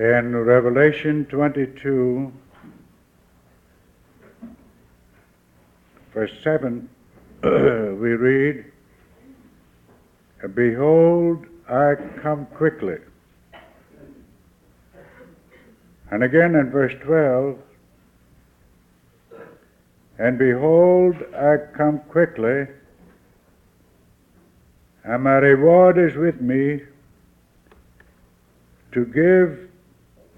In Revelation 22, verse 7, we read, Behold, I come quickly. And again in verse 12, And behold, I come quickly, and my reward is with me to give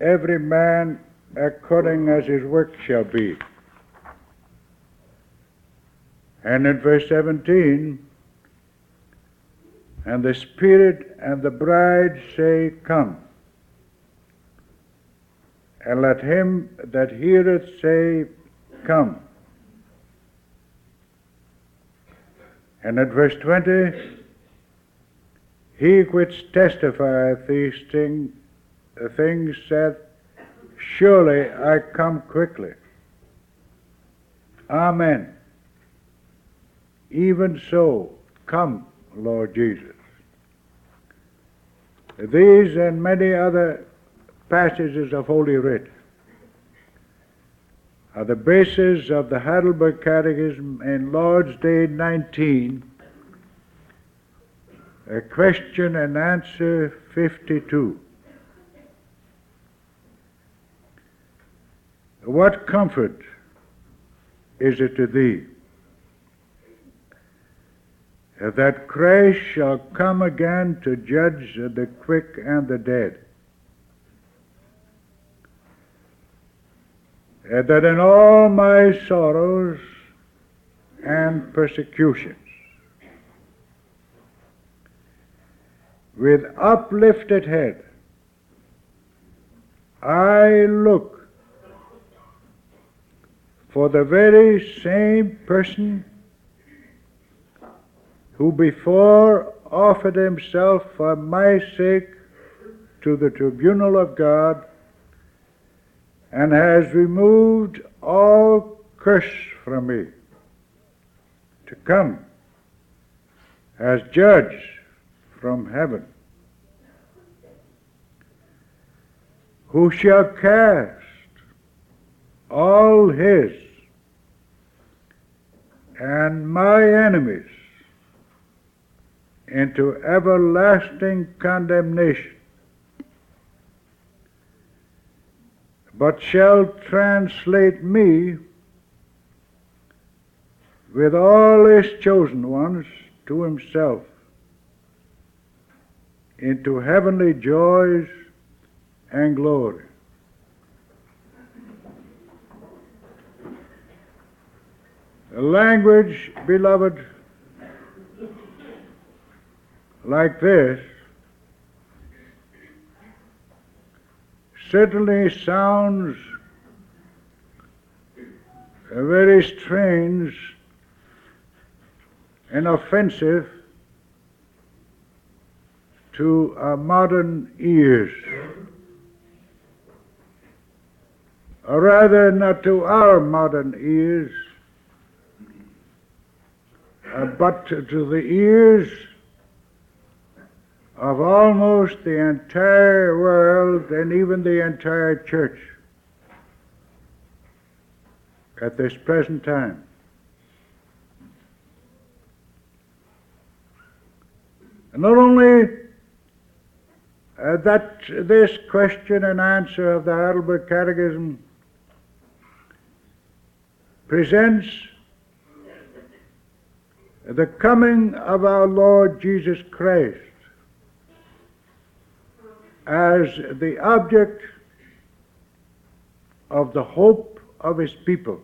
every man according as his work shall be. And in verse 17, and the Spirit and the bride say, Come. And let him that heareth say, Come. And at verse 20, He which testifieth these thing, things saith, Surely I come quickly. Amen. Even so, come, Lord Jesus. These and many other passages of Holy Writ are the basis of the Heidelberg Catechism in Lord's Day 19, a question and answer 52. What comfort is it to thee that Christ shall come again to judge the quick and the dead? That in all my sorrows and persecutions, with uplifted head, I look for the very same person who before offered himself for my sake to the tribunal of God and has removed all curse from me to come as judge from heaven. Who shall cast all his and my enemies into everlasting condemnation, but shall translate me with all his chosen ones to himself into heavenly joys and glory. Language, beloved, like this certainly sounds very strange and offensive to our modern ears, or rather, not to our modern ears uh, but to the ears of almost the entire world and even the entire church at this present time. And not only uh, that this question and answer of the Heidelberg Catechism presents the coming of our Lord Jesus Christ as the object of the hope of his people.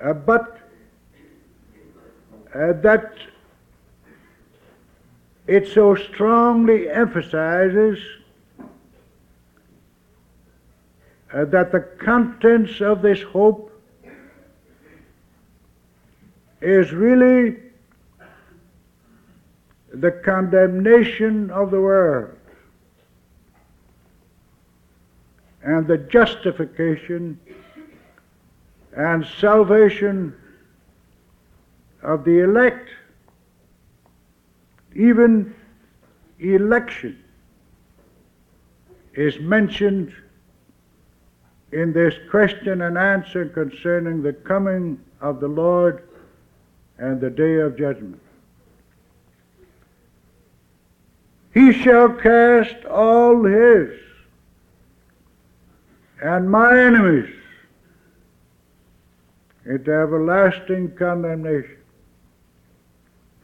Uh, but uh, that it so strongly emphasizes uh, that the contents of this hope is really the condemnation of the world and the justification and salvation of the elect, even election is mentioned in this question and answer concerning the coming of the Lord and the day of judgment. He shall cast all his and my enemies into everlasting condemnation.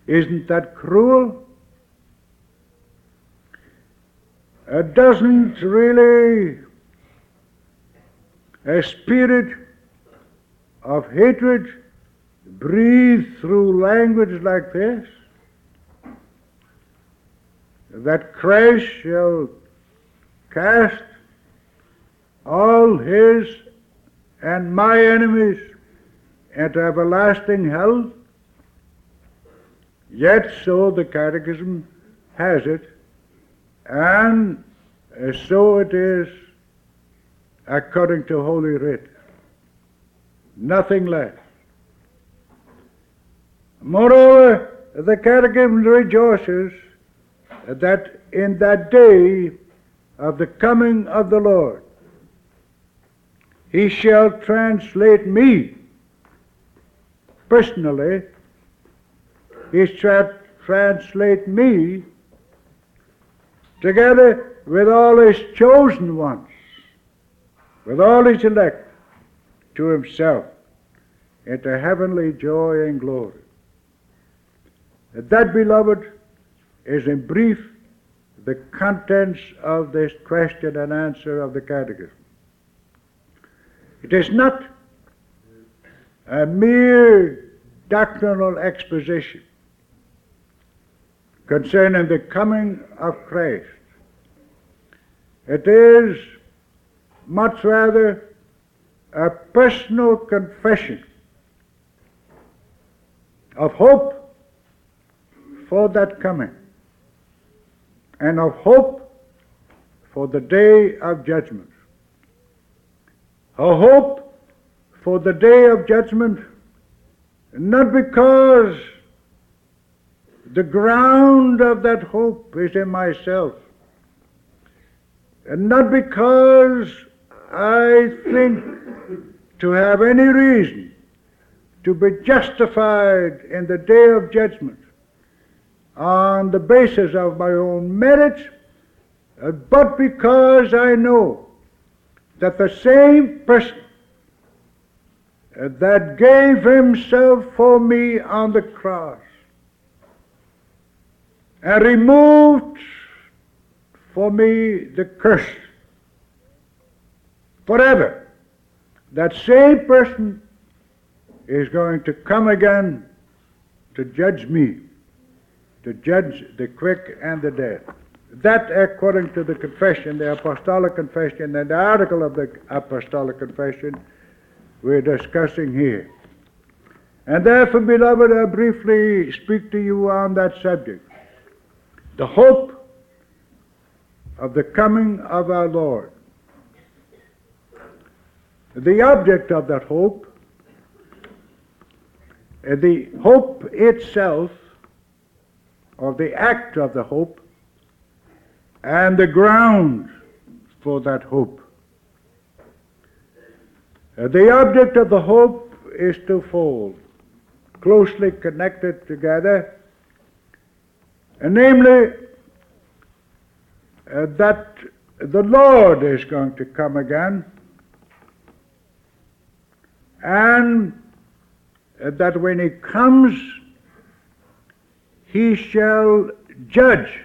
Isn't that cruel? It doesn't really a spirit of hatred breathe through language like this? That Christ shall cast all his and my enemies into everlasting hell? Yet so the Catechism has it, and so it is according to Holy Writ. Nothing less. Moreover, the Catechism rejoices that in that day of the coming of the Lord, he shall translate me personally, he shall translate me together with all his chosen ones, with all his elect, to himself into heavenly joy and glory. That, beloved, is in brief the contents of this question and answer of the Catechism. It is not a mere doctrinal exposition concerning the coming of Christ. It is much rather a personal confession of hope for that coming and of hope for the day of judgment. A hope for the day of judgment, not because the ground of that hope is in myself, and not because I think to have any reason to be justified in the day of judgment on the basis of my own merits, uh, but because I know that the same person uh, that gave himself for me on the cross and removed for me the curse forever, that same person is going to come again to judge me, to judge the quick and the dead. That, according to the confession, the Apostolic Confession, and the article of the Apostolic Confession we're discussing here. And therefore, beloved, I briefly speak to you on that subject. The hope of the coming of our Lord. The object of that hope, the hope itself, or the act of the hope, and the ground for that hope. The object of the hope is twofold, closely connected together, namely uh, that the Lord is going to come again, and that when He comes, He shall judge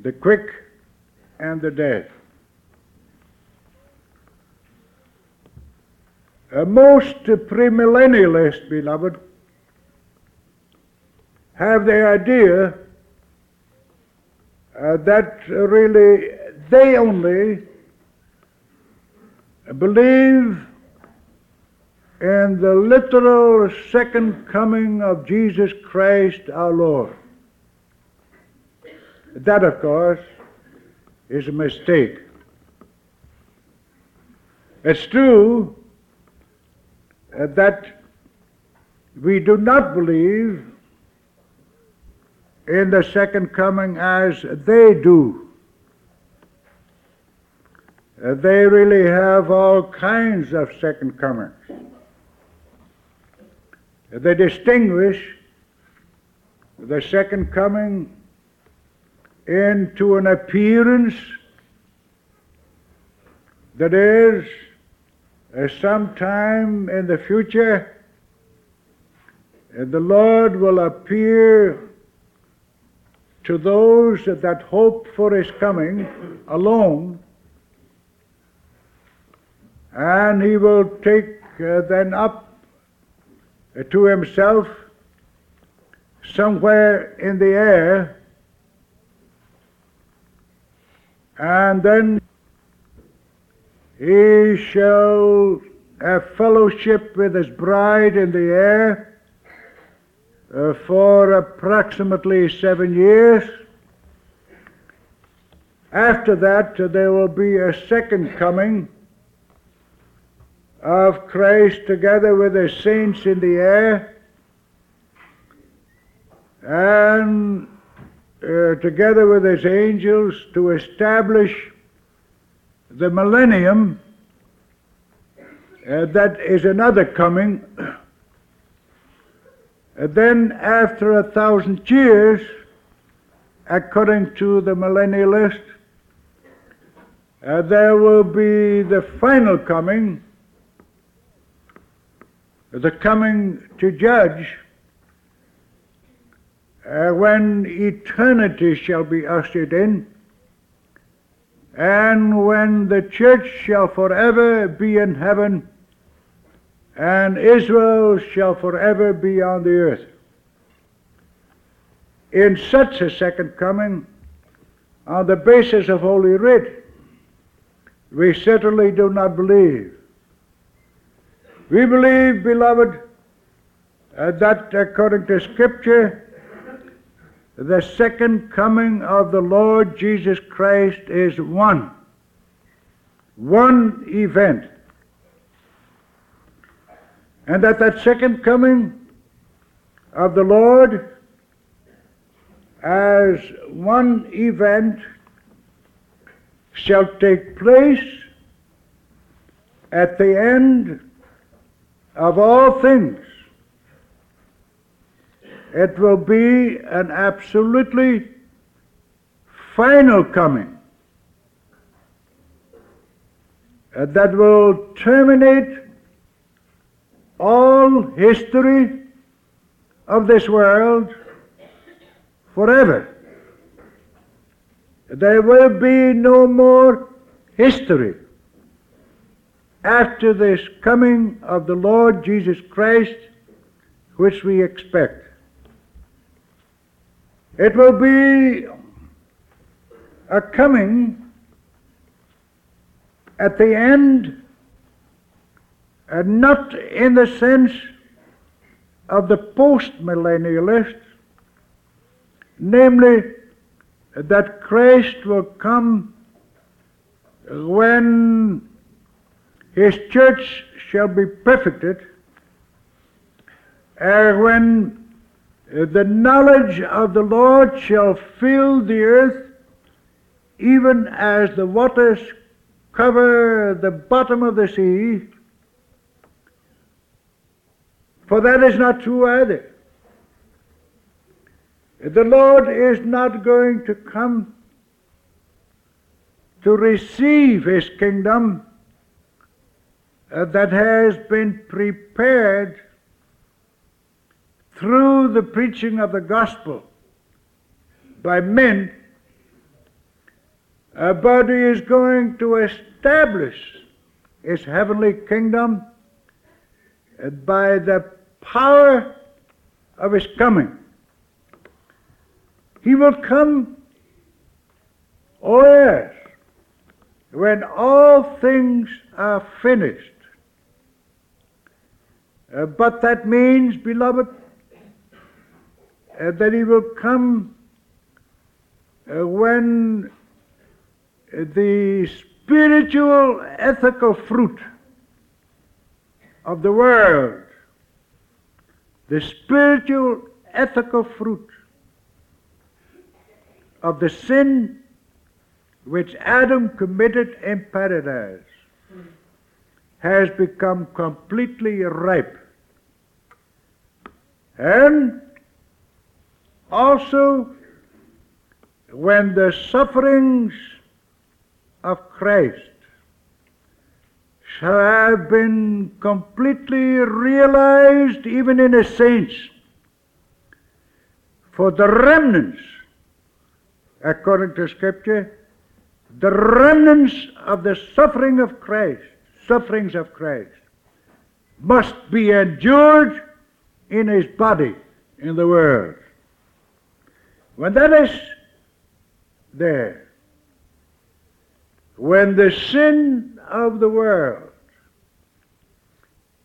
the quick and the dead. Uh, most premillennialists, beloved, have the idea uh, that really they only believe in the literal second coming of Jesus Christ our Lord. That, of course, is a mistake. It's true uh, that we do not believe in the second coming as they do. uh, they really have all kinds of second comings. They distinguish the second coming into an appearance that is uh, sometime in the future and the Lord will appear to those that hope for his coming alone and he will take uh, them up to himself somewhere in the air and then he shall have fellowship with his bride in the air uh, for approximately seven years. After that, uh, there will be a second coming of Christ together with the saints in the air and uh, together with his angels to establish the millennium. Uh, that is another coming. And then, after a thousand years, according to the millennialist, uh, there will be the final coming, the coming to judge, uh, when eternity shall be ushered in, and when the church shall forever be in heaven, and Israel shall forever be on the earth. In such a second coming, on the basis of Holy Writ, we certainly do not believe. We believe, beloved, uh, that according to Scripture, the second coming of the Lord Jesus Christ is one. One event. And that that second coming of the Lord as one event shall take place at the end of all things. It will be an absolutely final coming that will terminate all history of this world forever. There will be no more history after this coming of the Lord Jesus Christ, which we expect. It will be a coming at the end, and not in the sense of the post-millennialist, namely that Christ will come when his church shall be perfected, and when uh, the knowledge of the Lord shall fill the earth, even as the waters cover the bottom of the sea. For that is not true either. The Lord is not going to come to receive his kingdom uh, that has been prepared through the preaching of the gospel by men, but he is going to establish his heavenly kingdom uh, by the power of his coming. He will come, oh yes, when all things are finished. Uh, but that means, beloved, uh, that he will come uh, when the spiritual ethical fruit of the world, the spiritual ethical fruit of the sin which Adam committed in paradise has become completely ripe. And also, when the sufferings of Christ shall have been completely realized even in a sense, for the remnants, according to Scripture, the remnants of the suffering of Christ, sufferings of Christ, must be endured in his body in the world. When that is there, when the sin of the world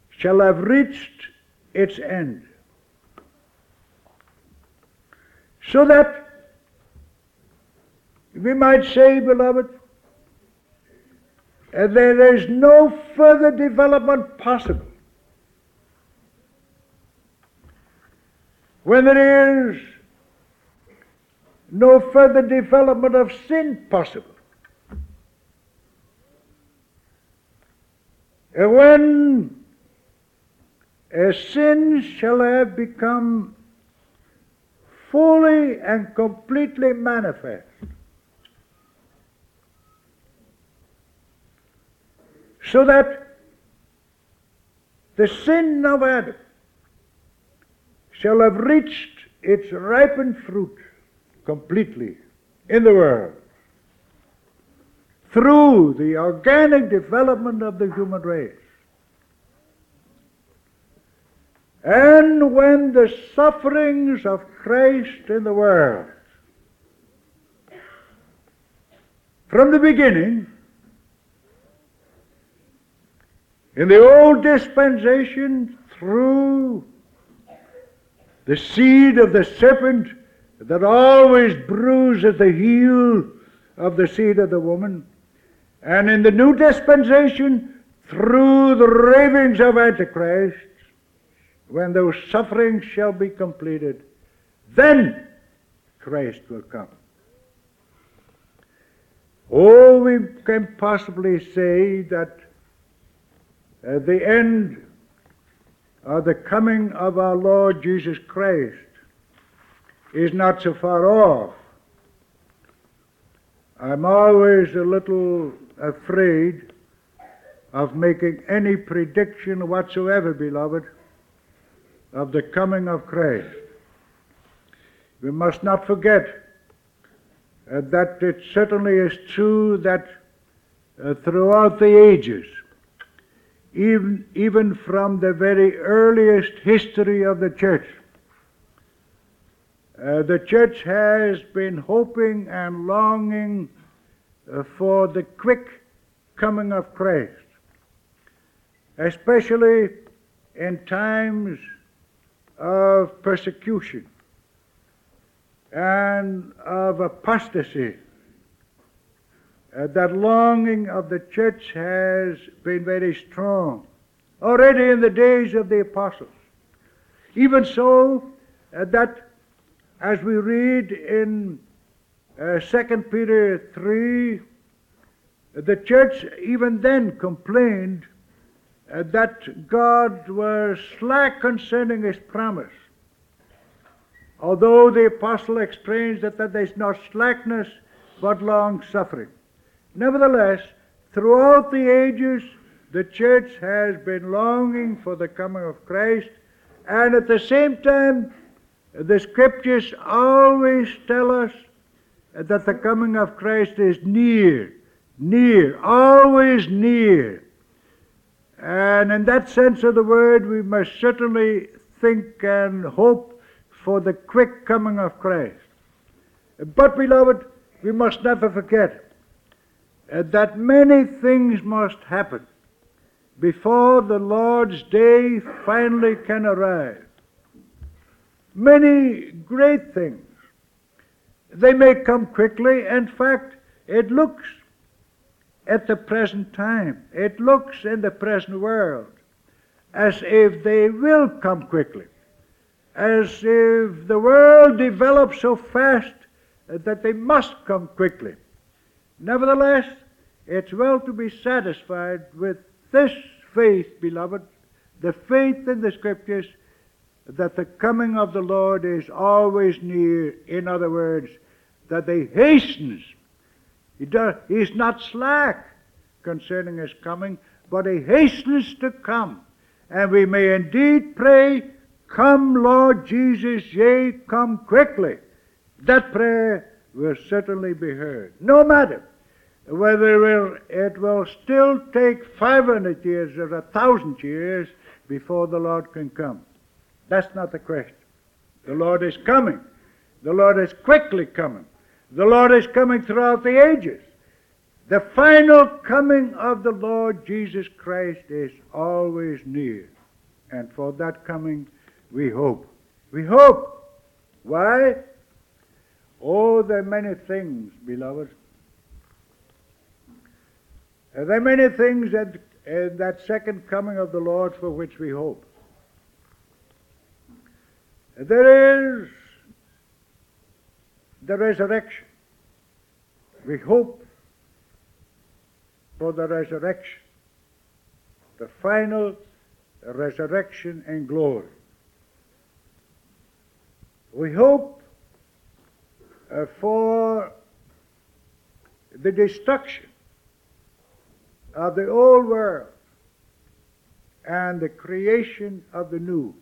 shall have reached its end, so that we might say, beloved, there is no further development possible. When there is no further development of sin possible. When a sin shall have become fully and completely manifest, so that the sin of Adam shall have reached its ripened fruit completely in the world through the organic development of the human race. And when the sufferings of Christ in the world, from the beginning, in the old dispensation through the seed of the serpent that always bruises the heel of the seed of the woman, and in the new dispensation through the ravings of Antichrist, when those sufferings shall be completed, then Christ will come. Oh, we can possibly say that uh, the end of the coming of our Lord Jesus Christ is not so far off. I'm always a little afraid of making any prediction whatsoever, beloved, of the coming of Christ. We must not forget uh, that it certainly is true that uh, throughout the ages, even, even from the very earliest history of the church. Uh, the church has been hoping and longing uh, for the quick coming of Christ, especially in times of persecution and of apostasy uh, that longing of the church has been very strong already in the days of the apostles. Even so, uh, that as we read in uh, 2 Peter 3, the church even then complained uh, that God was slack concerning his promise. Although the apostle explains that, that there's no slackness but long suffering. Nevertheless, throughout the ages, the church has been longing for the coming of Christ, and at the same time, the scriptures always tell us that the coming of Christ is near, near, always near. And in that sense of the word, we must certainly think and hope for the quick coming of Christ. But, beloved, we must never forget uh, that many things must happen before the Lord's day finally can arrive. Many great things. They may come quickly. In fact, it looks at the present time, it looks in the present world as if they will come quickly, as if the world develops so fast that they must come quickly. Nevertheless, it's well to be satisfied with this faith, beloved, the faith in the Scriptures that the coming of the Lord is always near. In other words, that He hastens. He does, he's not slack concerning His coming, but He hastens to come. And we may indeed pray, Come, Lord Jesus, yea, come quickly. That prayer will certainly be heard. No matter whether it will, still take 500 years or a thousand years before the Lord can come. That's not the question. The Lord is coming. The Lord is quickly coming. The Lord is coming throughout the ages. The final coming of the Lord Jesus Christ is always near. And for that coming, we hope. We hope. Why? Oh, there are many things, beloved. There are many things that, in that second coming of the Lord for which we hope. There is the resurrection. We hope for the resurrection, the final resurrection and glory. We hope uh, for the destruction of the old world and the creation of the new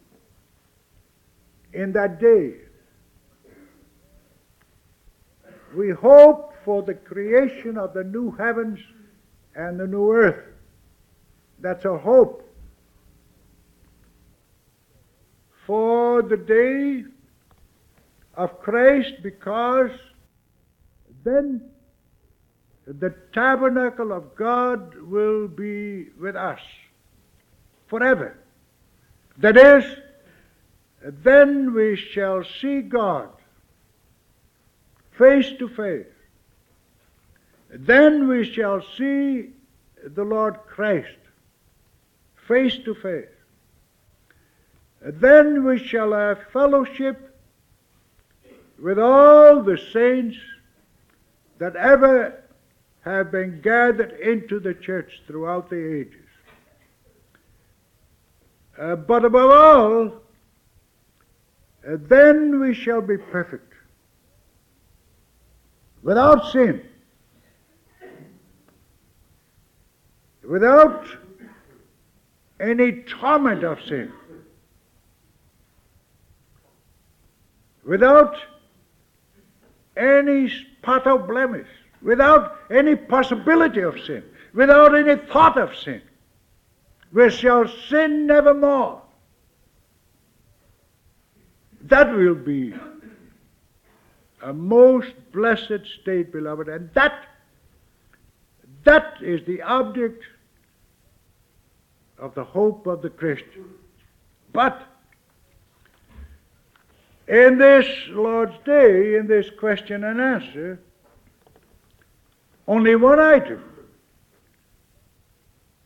in that day. We hope for the creation of the new heavens and the new earth. That's a hope. For the day of Christ, because then the tabernacle of God will be with us forever. That is, then we shall see God face to face. Then we shall see the Lord Christ face to face. Then we shall have fellowship with all the saints that ever have been gathered into the church throughout the ages. Uh, but above all, uh, then we shall be perfect, without sin, without any torment of sin, without any spot of blemish, without any possibility of sin, without any thought of sin. We shall sin nevermore. That will be a most blessed state, beloved, and that that is the object of the hope of the Christian. But in this Lord's Day, in this question and answer, only one item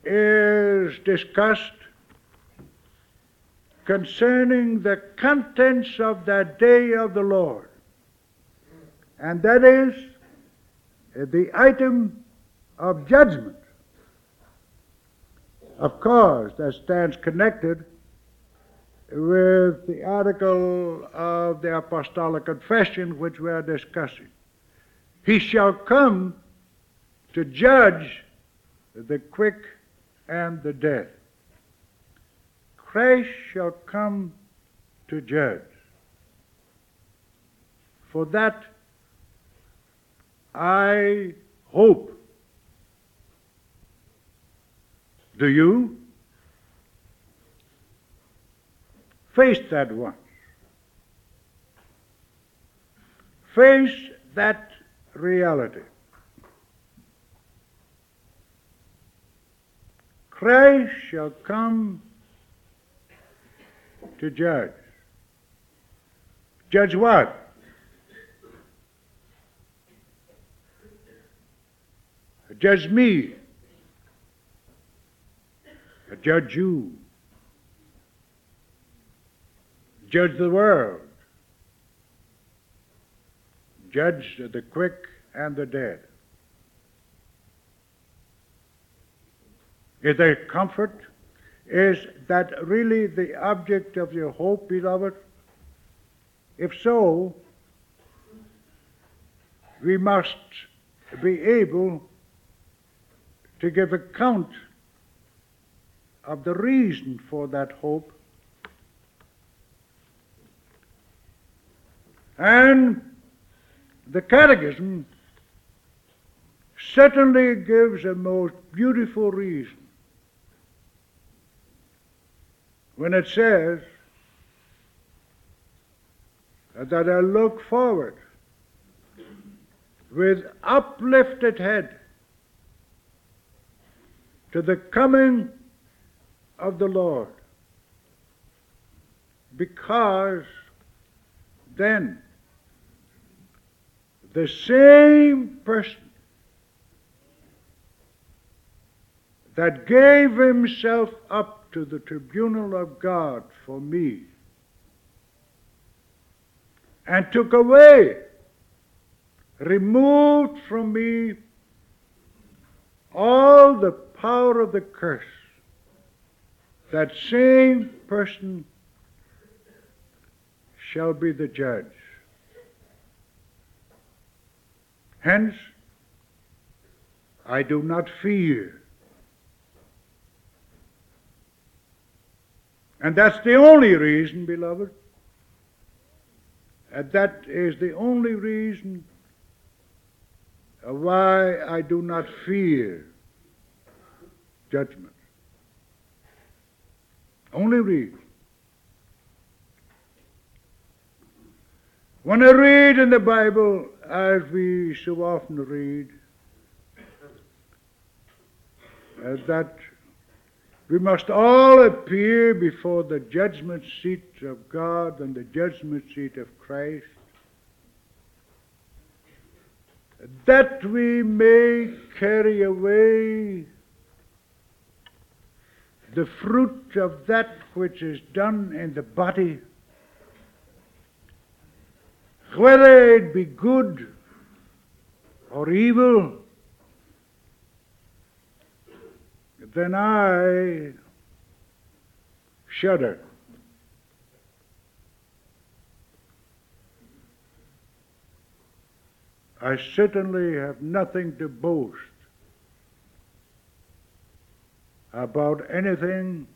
is discussed concerning the contents of that day of the Lord. And that is the item of judgment. Of course, that stands connected with the article of the Apostolic Confession which we are discussing. He shall come to judge the quick and the dead. Christ shall come to judge. For that I hope. Do you? Face that once. Face that reality. Christ shall come to judge. Judge what? Judge me. Judge you judge the world, judge the quick and the dead. Is there comfort? Is that really the object of your hope, beloved? If so, we must be able to give account of the reason for that hope And the Catechism certainly gives a most beautiful reason when it says that I look forward with uplifted head to the coming of the Lord. Because then the same person that gave himself up to the tribunal of God for me and took away, removed from me all the power of the curse, that same person shall be the judge. Hence, I do not fear. And that's the only reason, beloved. And that is the only reason why I do not fear judgment. Only reason. When I read in the Bible, as we so often read, uh, that we must all appear before the judgment seat of God and the judgment seat of Christ, that we may carry away the fruit of that which is done in the body, whether it be good or evil, then I shudder. I certainly have nothing to boast about anything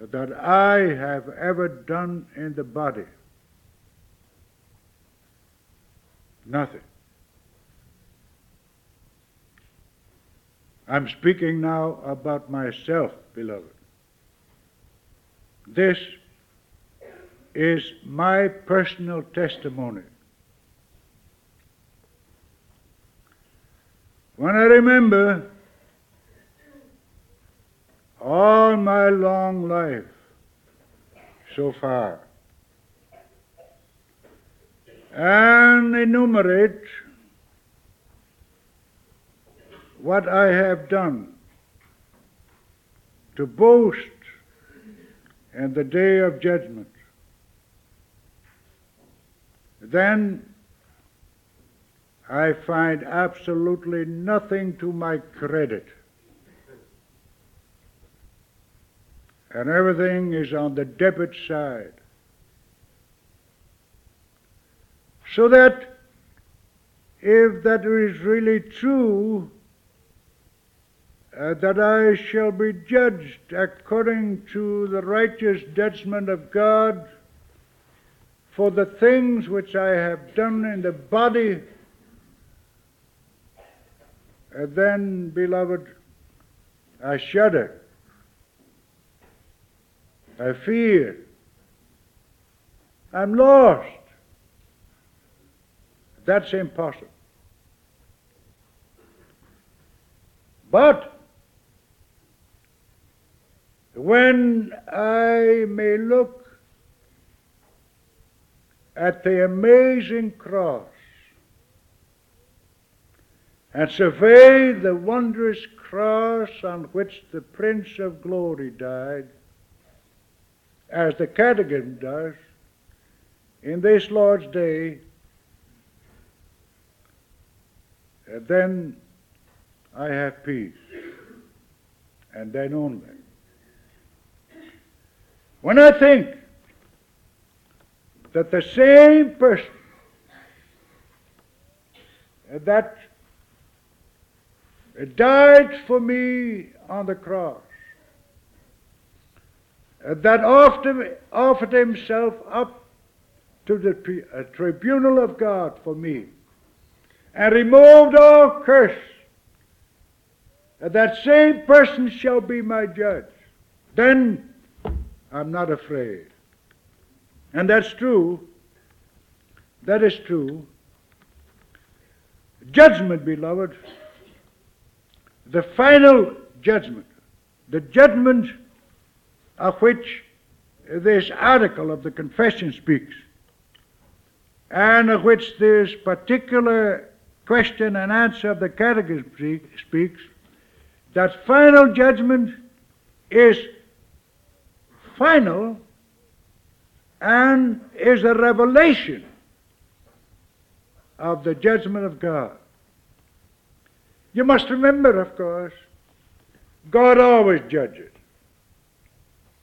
that I have ever done in the body. Nothing. I'm speaking now about myself, beloved. This is my personal testimony. When I remember all my long life so far and enumerate what I have done to boast in the day of judgment, then I find absolutely nothing to my credit. And everything is on the debit side. So that if that is really true, uh, that I shall be judged according to the righteous judgment of God for the things which I have done in the body, uh, then, beloved, I shudder. I fear. I'm lost. That's impossible. But when I may look at the amazing cross and survey the wondrous cross on which the Prince of Glory died, as the Catechism does, in this Lord's Day, then I have peace. and then only. When I think that the same person that died for me on the cross, that offered, himself up to the tribunal of God for me, and removed all curse, that same person shall be my judge. Then I'm not afraid. And that's true. That is true. Judgment, beloved, the final judgment, the judgment of which this article of the confession speaks, and of which this particular question and answer of the catechism speaks, that final judgment is final and is a revelation of the judgment of God. You must remember, of course, God always judges.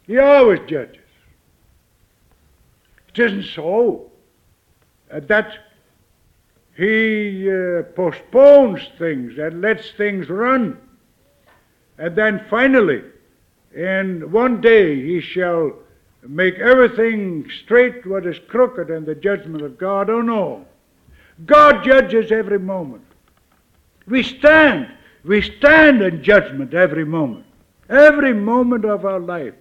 He always judges. It isn't so that He uh, postpones things and lets things run. And then finally, in one day, He shall make everything straight what is crooked in the judgment of God. Oh no. God judges every moment. We stand. We stand in judgment every moment. Every moment of our life.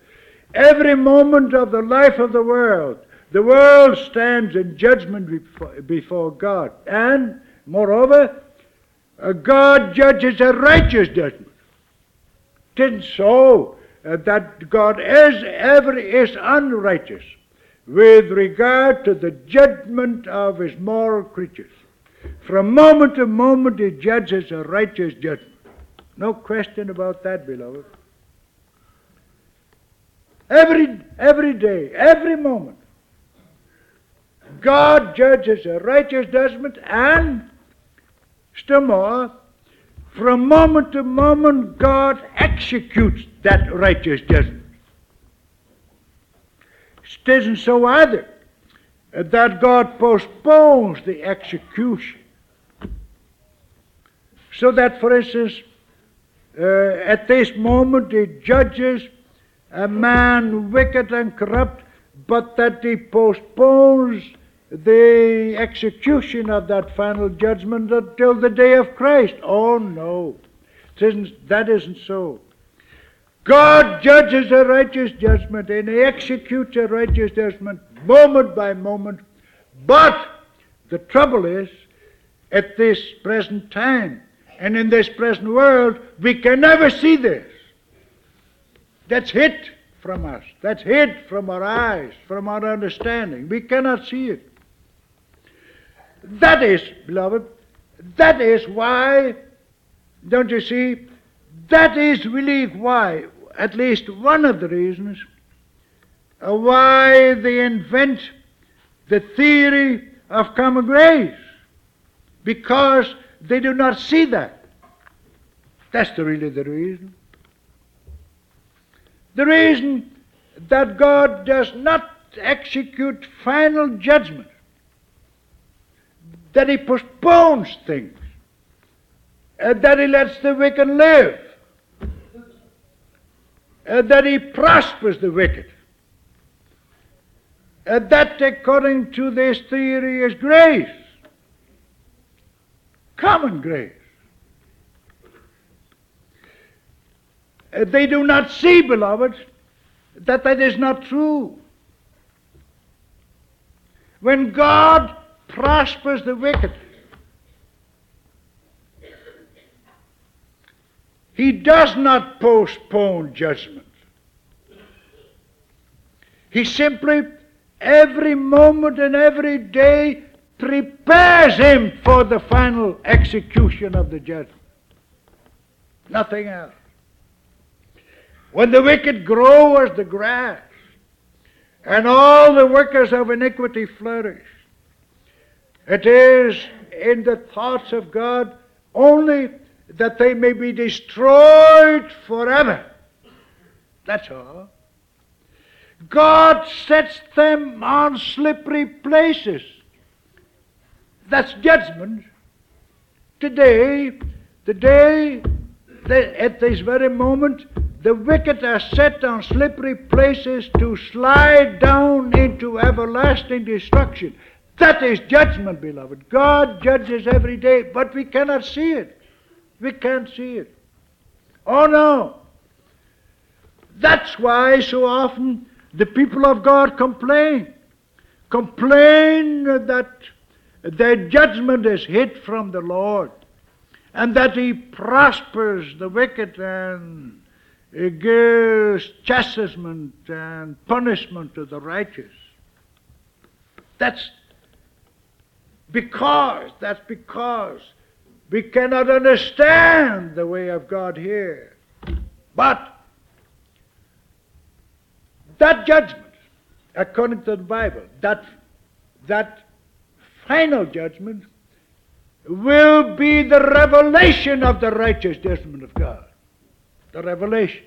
Every moment of the life of the world. The world stands in judgment before, God. And, moreover, uh, God judges a righteous judgment. Isn't so uh, that God is ever is unrighteous with regard to the judgment of his moral creatures. From moment to moment, he judges a righteous judgment. No question about that, beloved. Every, every day, every moment, God judges a righteous judgment, and still more, from moment to moment, God executes that righteous judgment. It isn't so either that God postpones the execution. So that, for instance, uh, at this moment he judges a man wicked and corrupt, but that he postpones the execution of that final judgment until the day of Christ. Oh no, it isn't, that isn't so. God judges a righteous judgment and he executes a righteous judgment moment by moment. But the trouble is, at this present time and in this present world, we can never see this. That's hid from us. That's hid from our eyes, from our understanding. We cannot see it. That is, beloved, that is why, don't you see, that is really why, at least one of the reasons, uh, why they invent the theory of common grace. Because they do not see that. That's the, really the reason. The reason that God does not execute final judgment that he postpones things, and that he lets the wicked live, and that he prospers the wicked. And that, according to this theory, is grace. Common grace. They do not see, beloved, that that is not true. When God prospers the wicked. He does not postpone judgment. He simply, every moment and every day, prepares him for the final execution of the judgment. Nothing else. When the wicked grow as the grass, and all the workers of iniquity flourish, it is in the thoughts of God only that they may be destroyed forever. That's all. God sets them on slippery places. That's judgment. Today, the today, at this very moment, the wicked are set on slippery places to slide down into everlasting destruction. That is judgment, beloved. God judges every day, but we cannot see it. We can't see it. Oh no. That's why so often the people of God complain. Complain that their judgment is hid from the Lord and that He prospers the wicked and gives chastisement and punishment to the righteous. That's because, that's because we cannot understand the way of God here. But that judgment, according to the Bible, that, that final judgment will be the revelation of the righteous judgment of God. The revelation.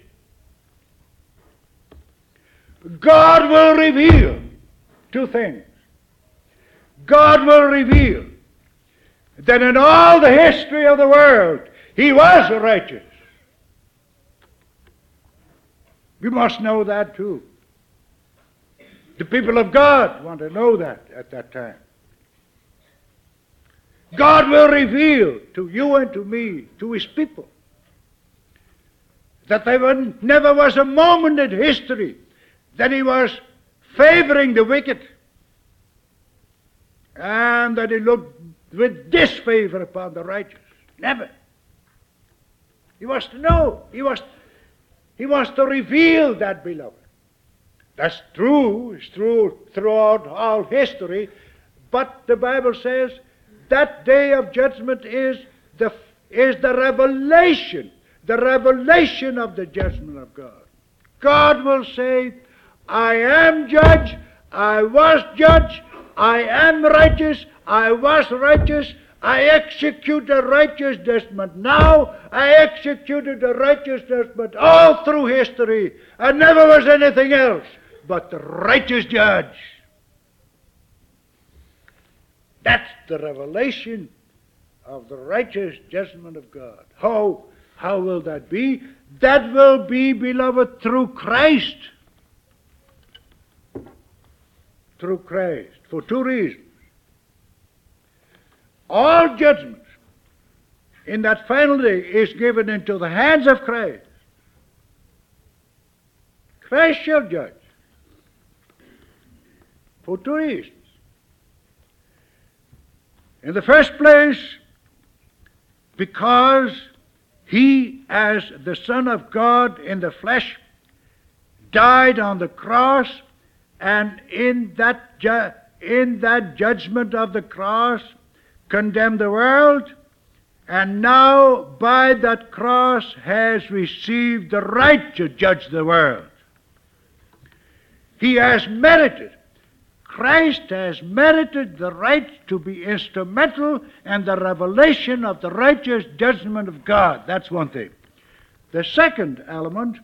God will reveal two things. God will reveal that in all the history of the world, He was righteous. We must know that too. The people of God want to know that at that time. God will reveal to you and to me, to His people, that there never was a moment in history that He was favoring the wicked and that He looked with disfavor upon the righteous. Never. He was to know. He was, he was to reveal that, beloved. That's true. It's true throughout all history. But the Bible says that day of judgment is the, is the revelation, the revelation of the judgment of God. God will say, I am judge, I was judge, I am righteous, I was righteous, I execute the righteous judgment. Now I executed the righteous judgment all through history, and never was anything else but the righteous judge. That's the revelation of the righteous judgment of God. How, how will that be? That will be, beloved, through Christ. Through Christ. For two reasons. All judgment in that final day is given into the hands of Christ. Christ shall judge for two reasons. In the first place, because he, as the Son of God in the flesh, died on the cross, and in that, ju- in that judgment of the cross, condemned the world, and now by that cross has received the right to judge the world. He has merited Christ has merited the right to be instrumental in the revelation of the righteous judgment of God. That's one thing. The second element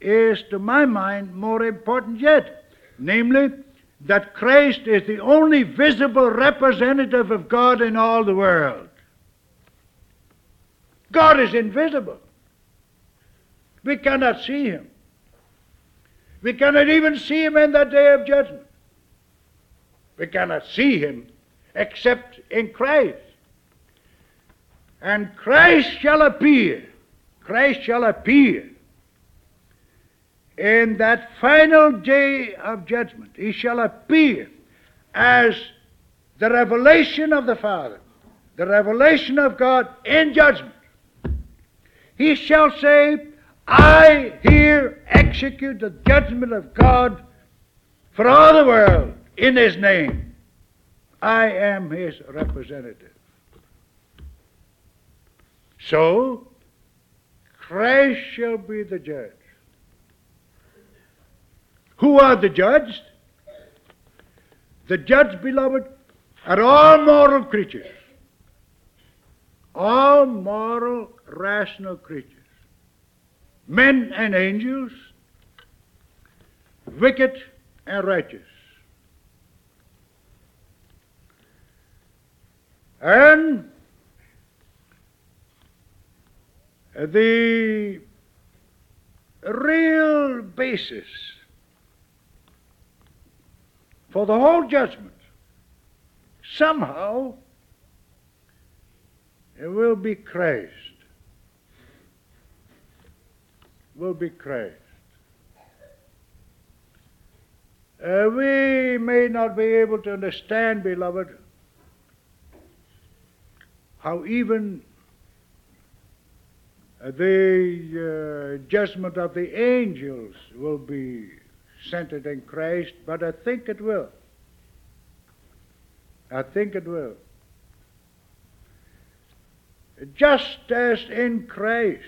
is, to my mind, more important yet, namely, that Christ is the only visible representative of God in all the world. God is invisible. We cannot see him. We cannot even see him in that day of judgment. We cannot see him except in Christ. And Christ shall appear. Christ shall appear in that final day of judgment. He shall appear as the revelation of the Father, the revelation of God in judgment. He shall say, I here execute the judgment of God for all the world in his name. I am his representative. So, Christ shall be the judge. Who are the judged? The judge, beloved, are all moral creatures. All moral, rational creatures. Men and angels, wicked and righteous. And the real basis for the whole judgment somehow it will be Christ. Will be Christ. Uh, we may not be able to understand, beloved, how even the uh, judgment of the angels will be centered in Christ, but I think it will. I think it will. Just as in Christ,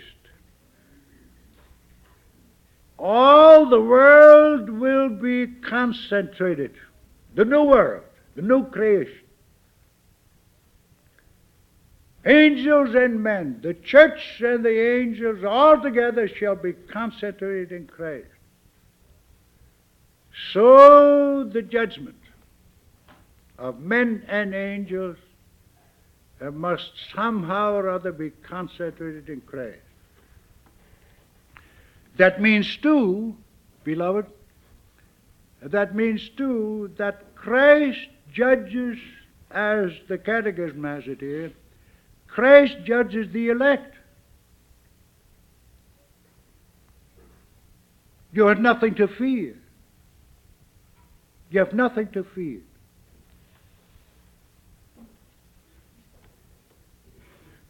all the world will be concentrated. The new world, the new creation. Angels and men, the church and the angels all together shall be concentrated in Christ. So the judgment of men and angels must somehow or other be concentrated in Christ. That means, too, beloved, that means, too, that Christ judges, as the Catechism has it here, Christ judges the elect. You have nothing to fear. You have nothing to fear.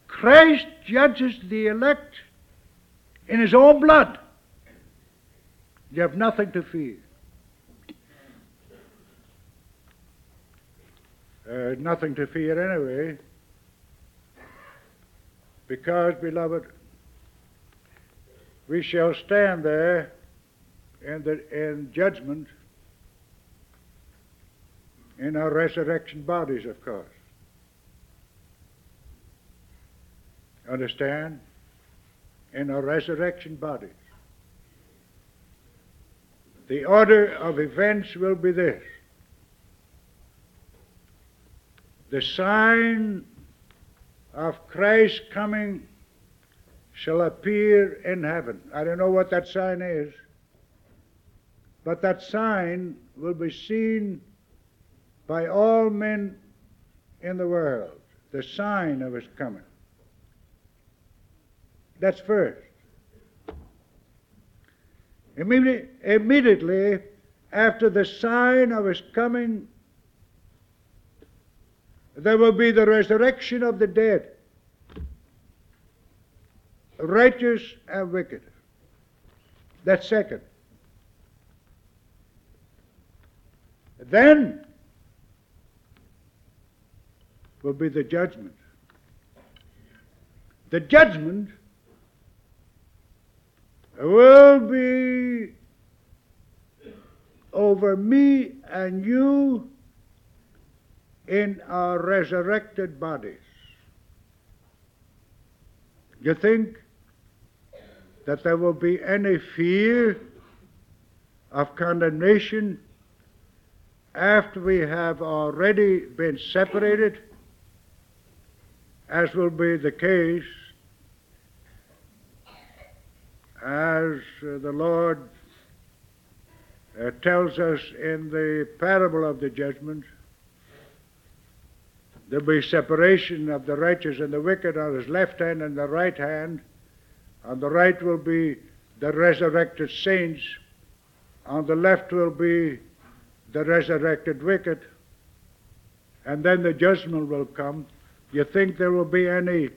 Christ judges the elect in his own blood. You have nothing to fear. Uh, nothing to fear anyway. Because, beloved, we shall stand there in, the, in judgment in our resurrection bodies, of course. Understand? In our resurrection bodies. The order of events will be this the sign of Christ's coming shall appear in heaven. I don't know what that sign is, but that sign will be seen by all men in the world. The sign of his coming. That's first. Immediately, immediately after the sign of his coming, there will be the resurrection of the dead, righteous and wicked. That's second. Then will be the judgment. The judgment will be over me and you in our resurrected bodies. You think that there will be any fear of condemnation after we have already been separated, as will be the case as the Lord uh, tells us in the parable of the judgment, there'll be separation of the righteous and the wicked on his left hand and the right hand. On the right will be the resurrected saints. On the left will be the resurrected wicked. And then the judgment will come. You think there will be any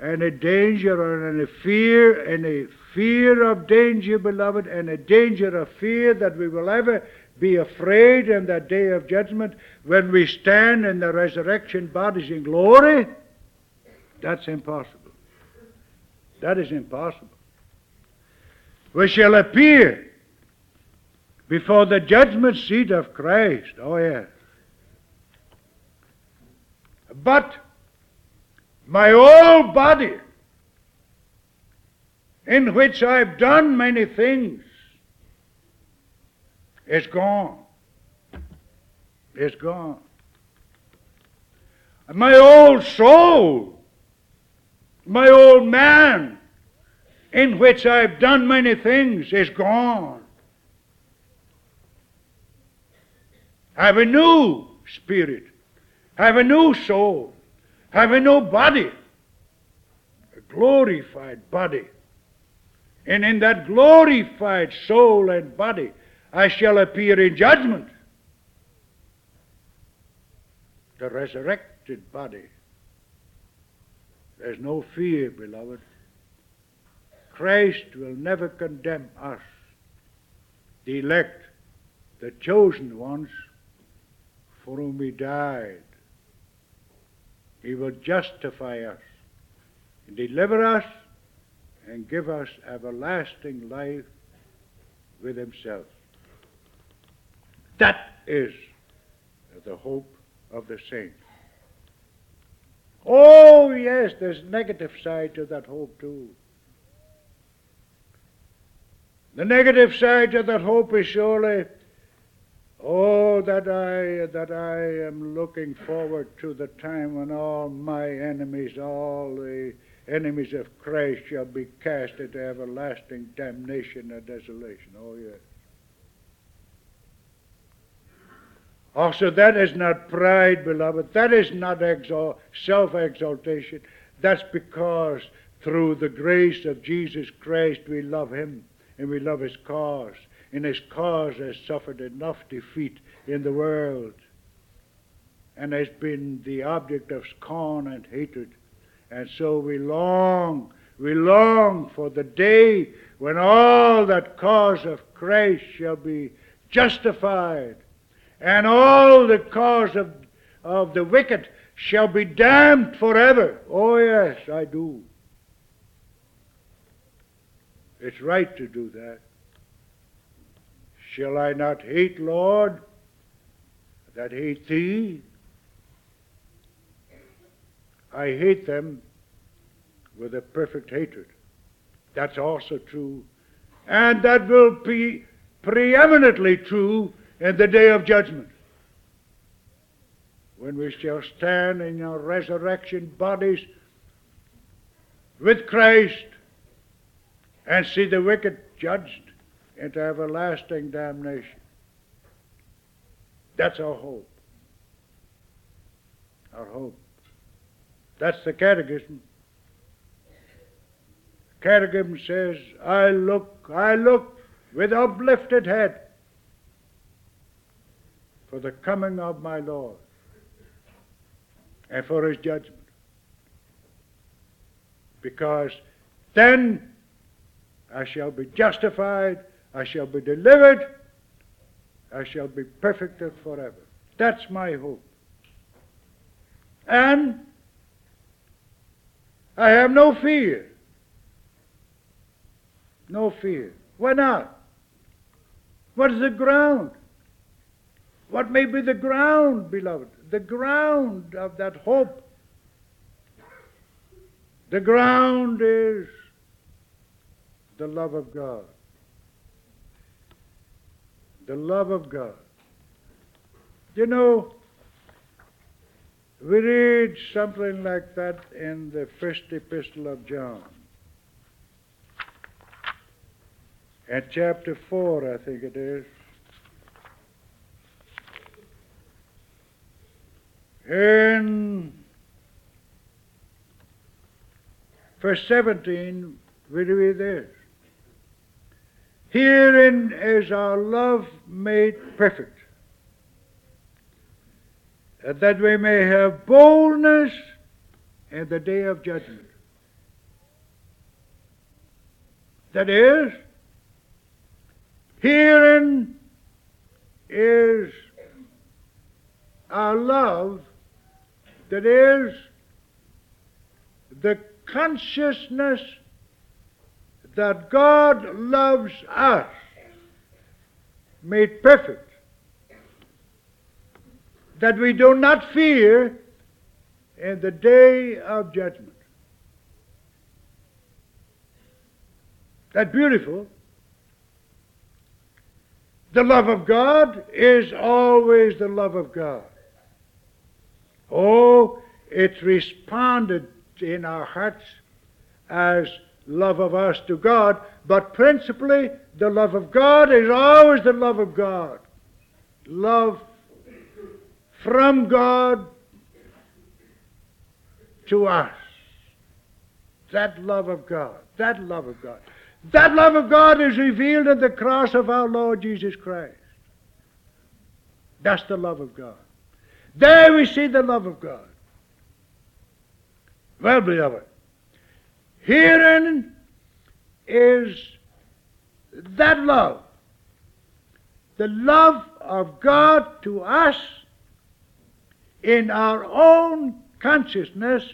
any danger or any fear, any fear of danger, beloved, any danger of fear that we will ever be afraid in that day of judgment when we stand in the resurrection bodies in glory? That's impossible. That is impossible. We shall appear before the judgment seat of Christ. Oh, yes. But my whole body in which I've done many things, is gone. It's gone. And my old soul, my old man, in which I've done many things, is gone. I have a new spirit. I have a new soul. A new body. A glorified body. And in that glorified soul and body, I shall appear in judgment. The resurrected body. There's no fear, beloved. Christ will never condemn us, the elect, the chosen ones, for whom he died. He will justify us, and deliver us, and give us everlasting life with himself. That is the hope of the saints. Oh, yes, there's a negative side to that hope too. The negative side to that hope is surely, oh, that I that I am looking forward to the time when all my enemies, all the enemies of Christ, shall be cast into everlasting damnation and desolation. Oh, yes. Also, that is not pride, beloved. That is not exalt, self-exaltation. That's because through the grace of Jesus Christ we love Him and we love His cause. And His cause has suffered enough defeat in the world and has been the object of scorn and hatred. And so we long, we long for the day when all that cause of Christ shall be justified and all the cause of, of the wicked shall be damned forever. Oh, yes, I do. It's right to do that. Shall I not hate, Lord, that hate thee? I hate them with a perfect hatred. That's also true. And that will be preeminently true in the day of judgment. When we shall stand in our resurrection bodies with Christ and see the wicked judged into everlasting damnation. That's our hope. Our hope. That's the catechism. Catechism says, I look, I look with uplifted head for the coming of my Lord and for his judgment. Because then I shall be justified, I shall be delivered, I shall be perfected forever. That's my hope. And I have no fear. No fear. Why not? What is the ground? What may be the ground, beloved? The ground of that hope. The ground is the love of God. The love of God. You know, we read something like that in the first epistle of John. At chapter 4, I think it is. In verse 17, we read this. Herein is our love made perfect, that we may have boldness in the day of judgment. That is, herein is our love that is the consciousness that God loves us made perfect. That we do not fear in the day of judgment. That beautiful. The love of God is always the love of God. Oh, it's responded in our hearts as love of us to God, but principally the love of God is always the love of God. Love from God to us. That love of God. That love of God. That love of God is revealed in the cross of our Lord Jesus Christ. That's the love of God. There we see the love of God. Well, beloved, herein is that love. The love of God to us in our own consciousness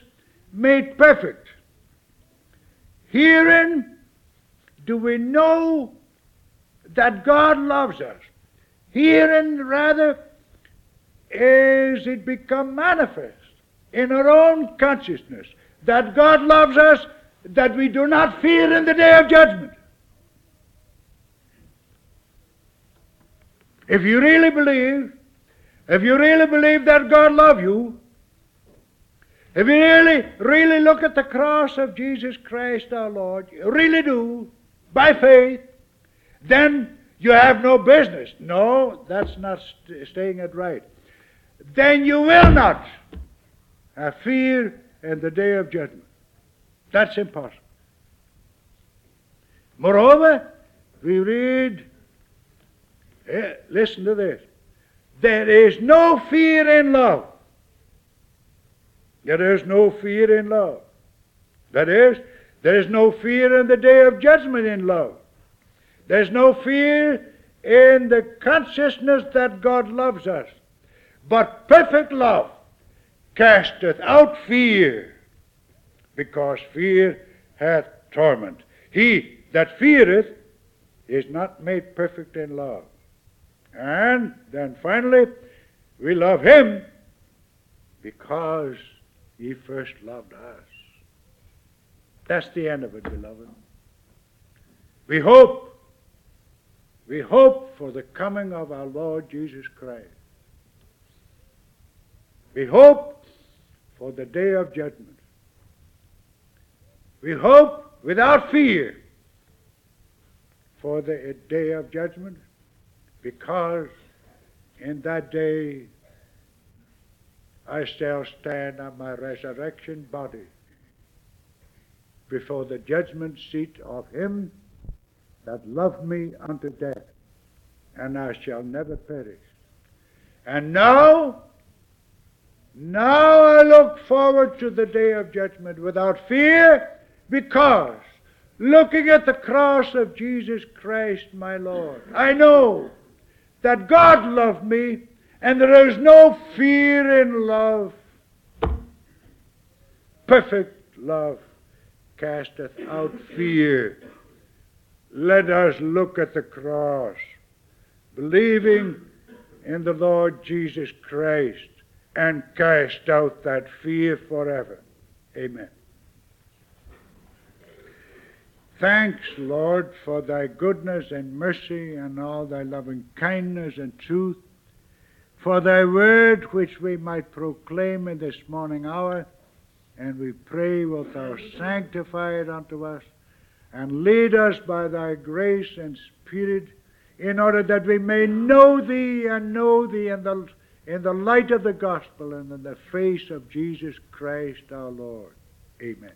made perfect. Herein do we know that God loves us. Herein, rather, is it become manifest in our own consciousness that God loves us, that we do not fear in the day of judgment. If you really believe, if you really believe that God loves you, if you really, really look at the cross of Jesus Christ our Lord, you really do, by faith, then you have no business. No, that's not st- staying it right. Then you will not have fear in the day of judgment. That's impossible. Moreover, we read, eh, listen to this. There is no fear in love. There is no fear in love. That is, there is no fear in the day of judgment in love. There's no fear in the consciousness that God loves us. But perfect love casteth out fear, because fear hath torment. He that feareth is not made perfect in love. And then finally, we love him because he first loved us. That's the end of it, beloved. We hope, we hope for the coming of our Lord Jesus Christ. We hope for the day of judgment. We hope without fear for the day of judgment because in that day I shall stand on my resurrection body before the judgment seat of him that loved me unto death, and I shall never perish. And now, now I look forward to the day of judgment without fear, because looking at the cross of Jesus Christ my Lord, I know that God loved me, and there is no fear in love. Perfect love casteth out fear. Let us look at the cross, believing in the Lord Jesus Christ, and cast out that fear forever. Amen. Thanks, Lord, for thy goodness and mercy and all thy loving kindness and truth, for thy word which we might proclaim in this morning hour, and we pray wilt thou sanctify it unto us, and lead us by thy grace and spirit, in order that we may know thee and know thee in the, in the light of the gospel and in the face of Jesus Christ our Lord. Amen.